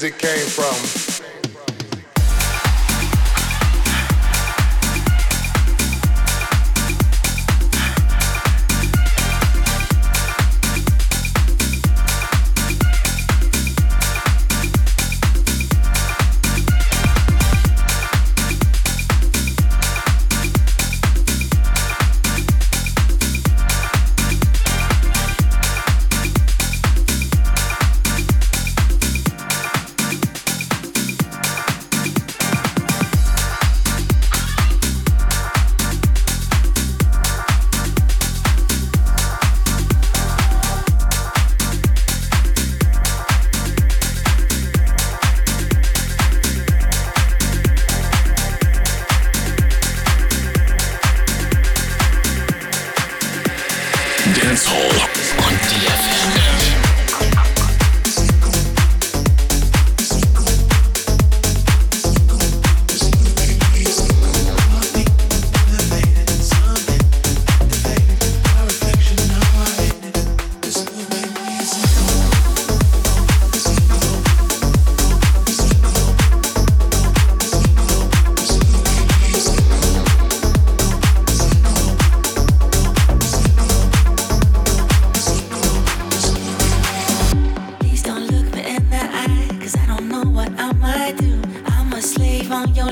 music came from.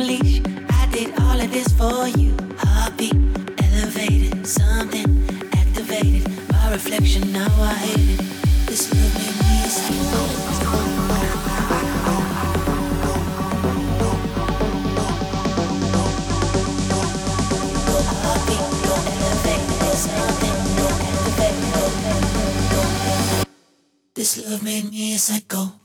leash. I did all of this for you. Heartbeat elevated, something activated. My reflection, now I hate it. This love made me so. This love made me a psycho.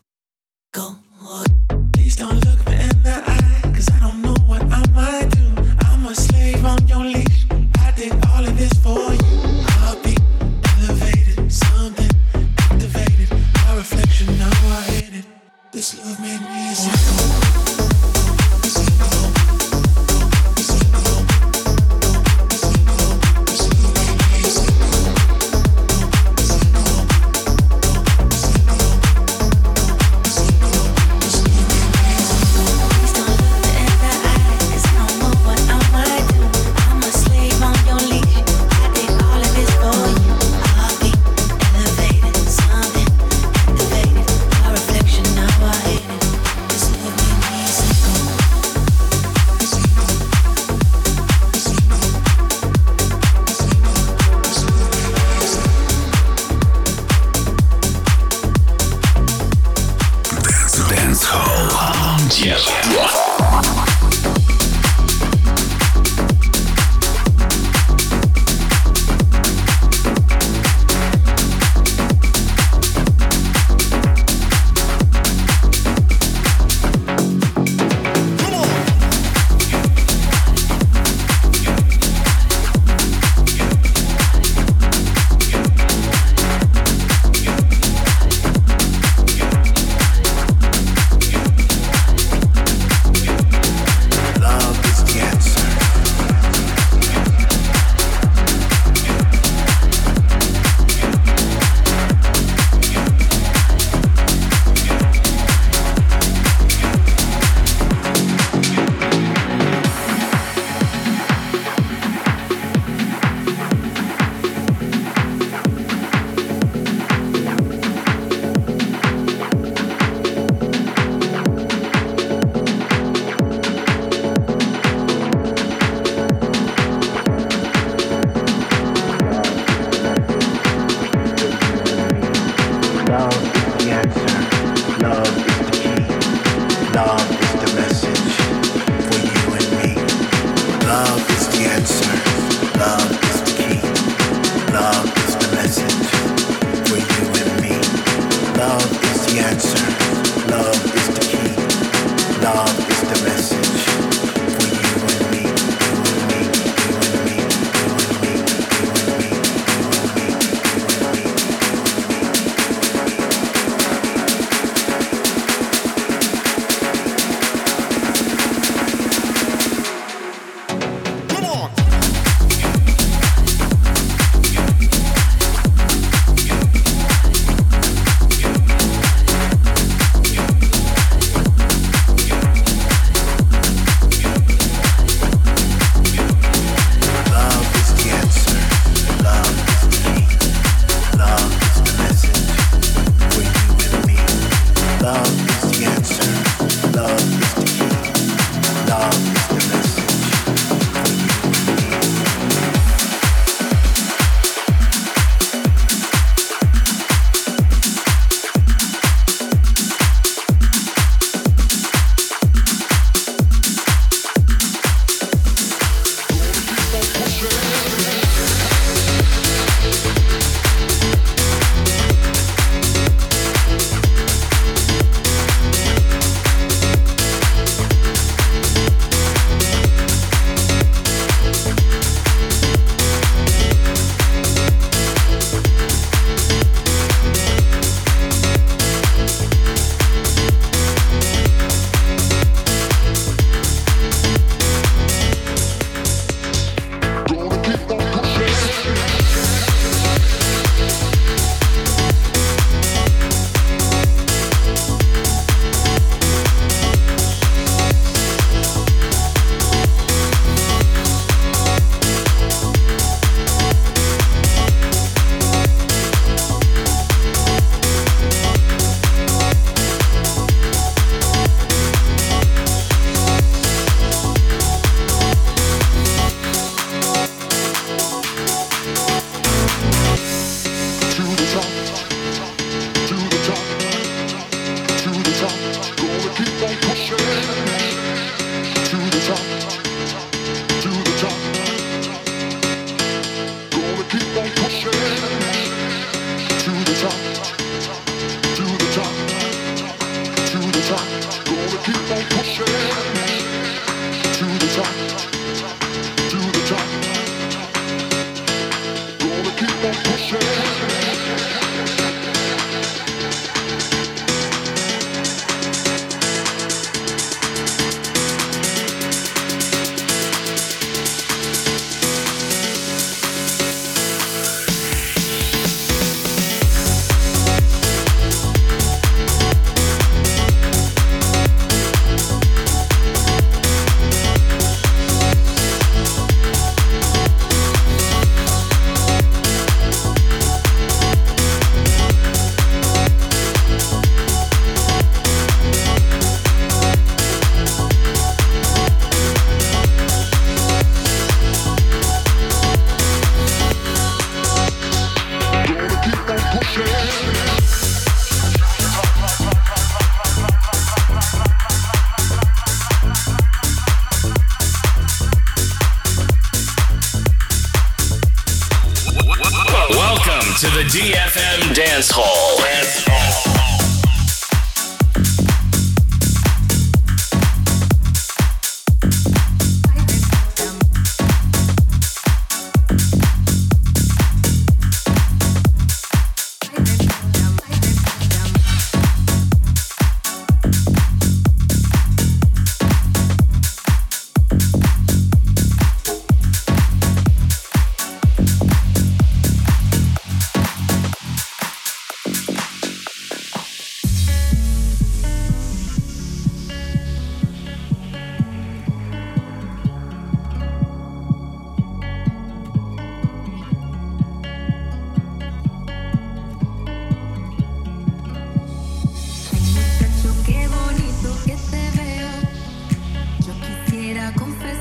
confesar.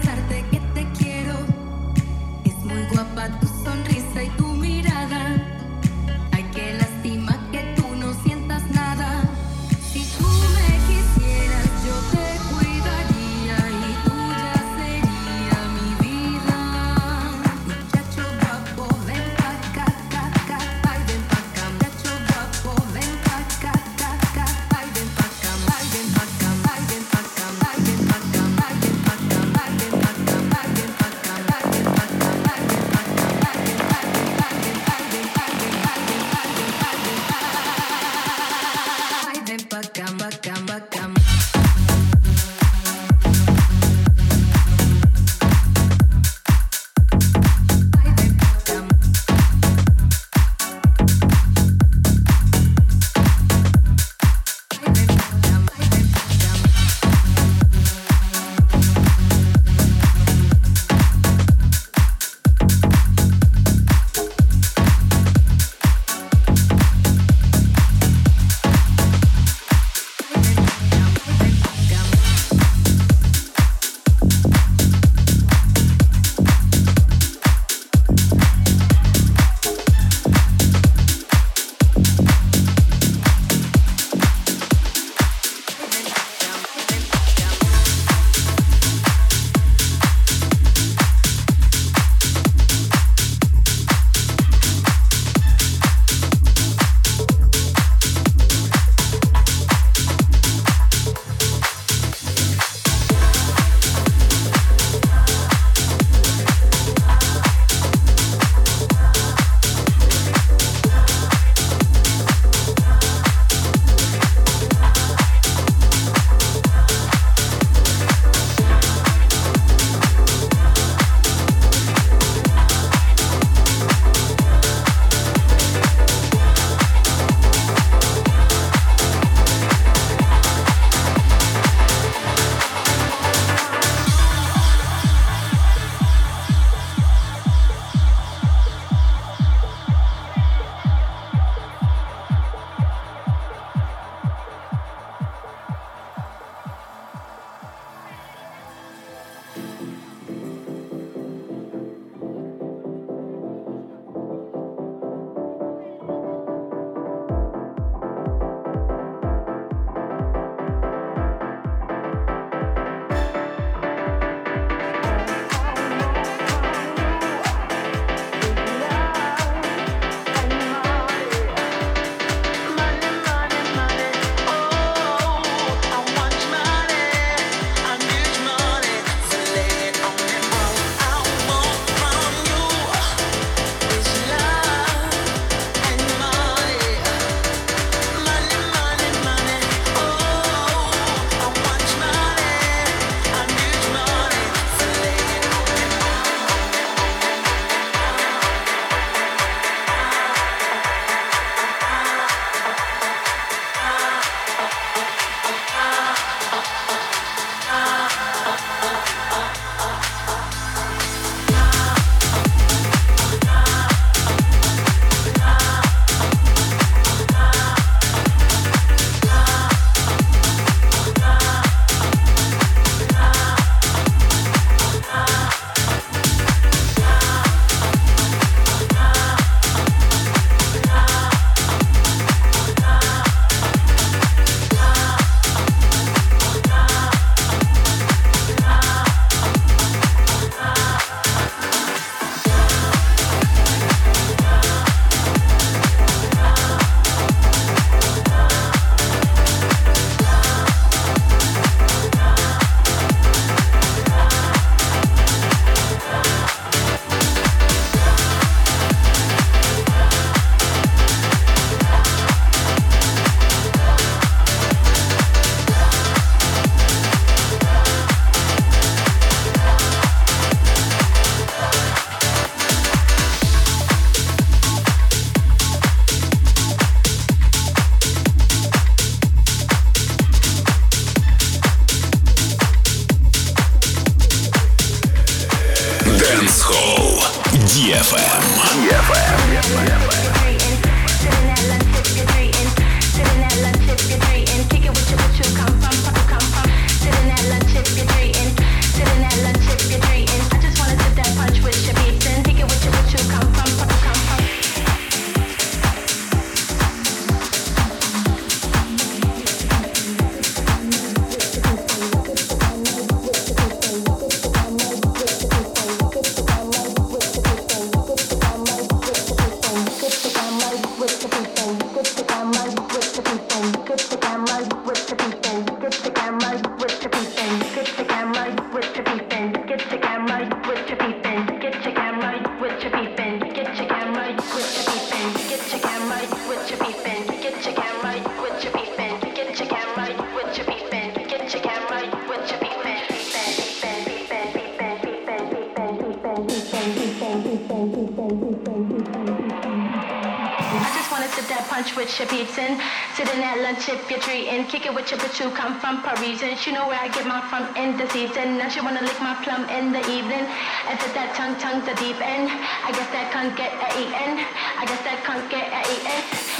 lunch with your pizza. Sitting at lunch if you're treating. Kick it with your but come from Parisian. She know where I get my from in the season. Now she wanna lick my plum in the evening. After that tongue, tongue the deep end. I guess that can't get a eaten. I guess that can't get a eaten.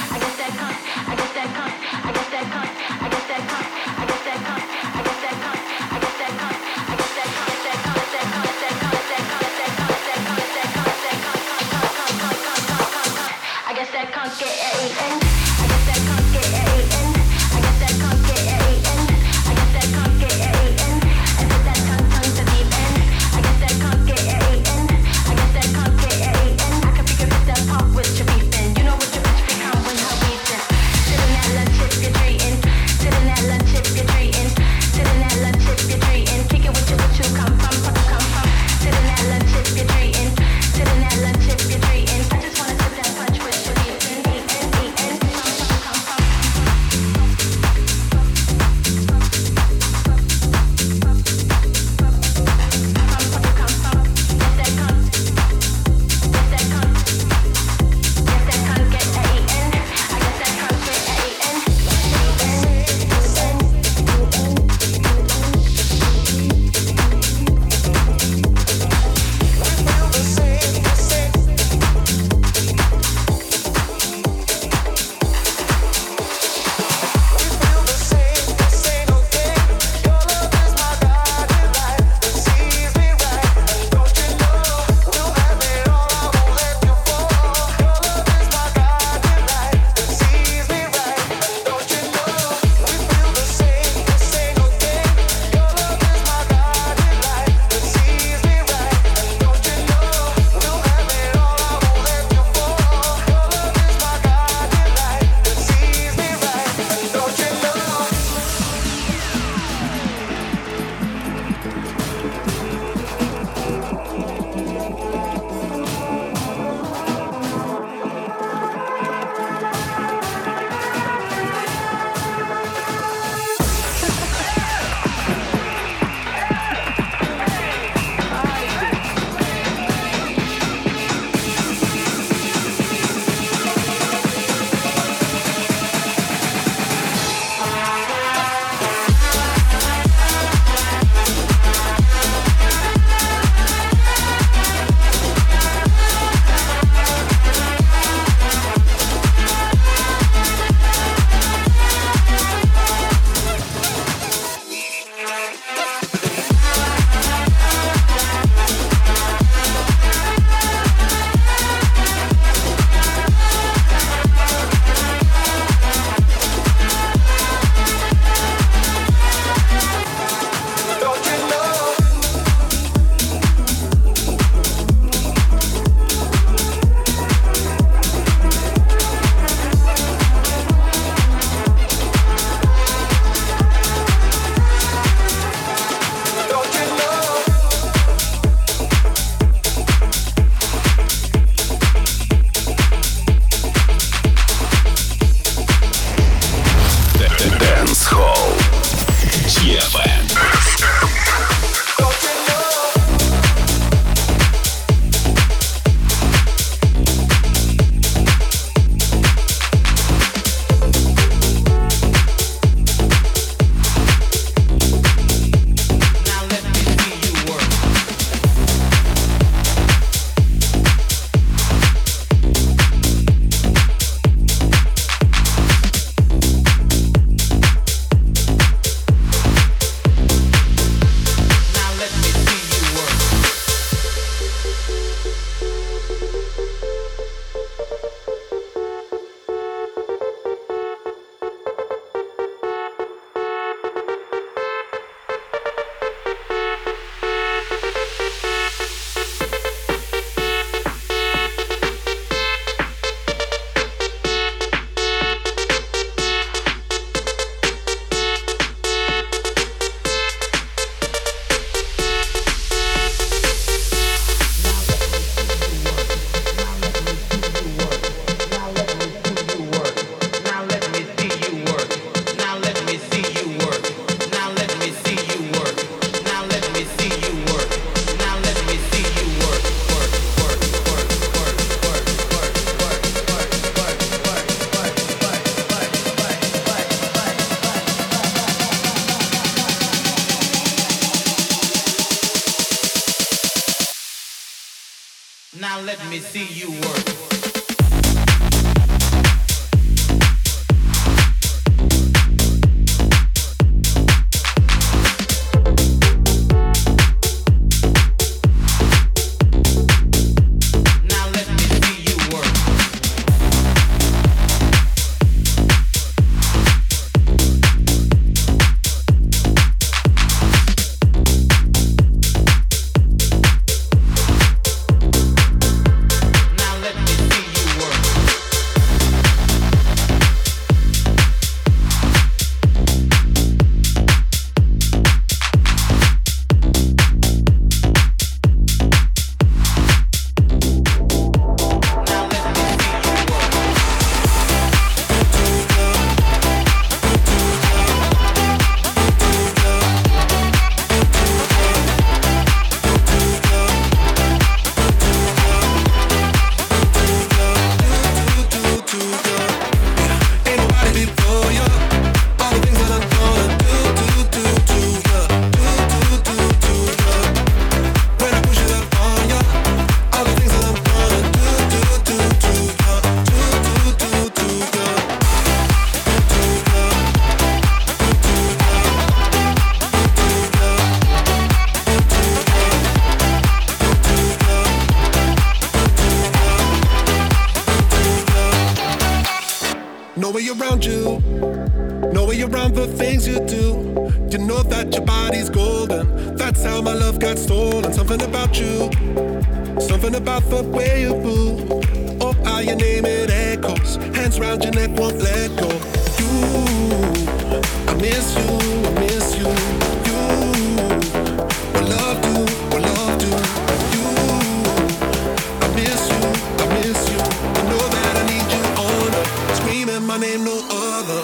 Time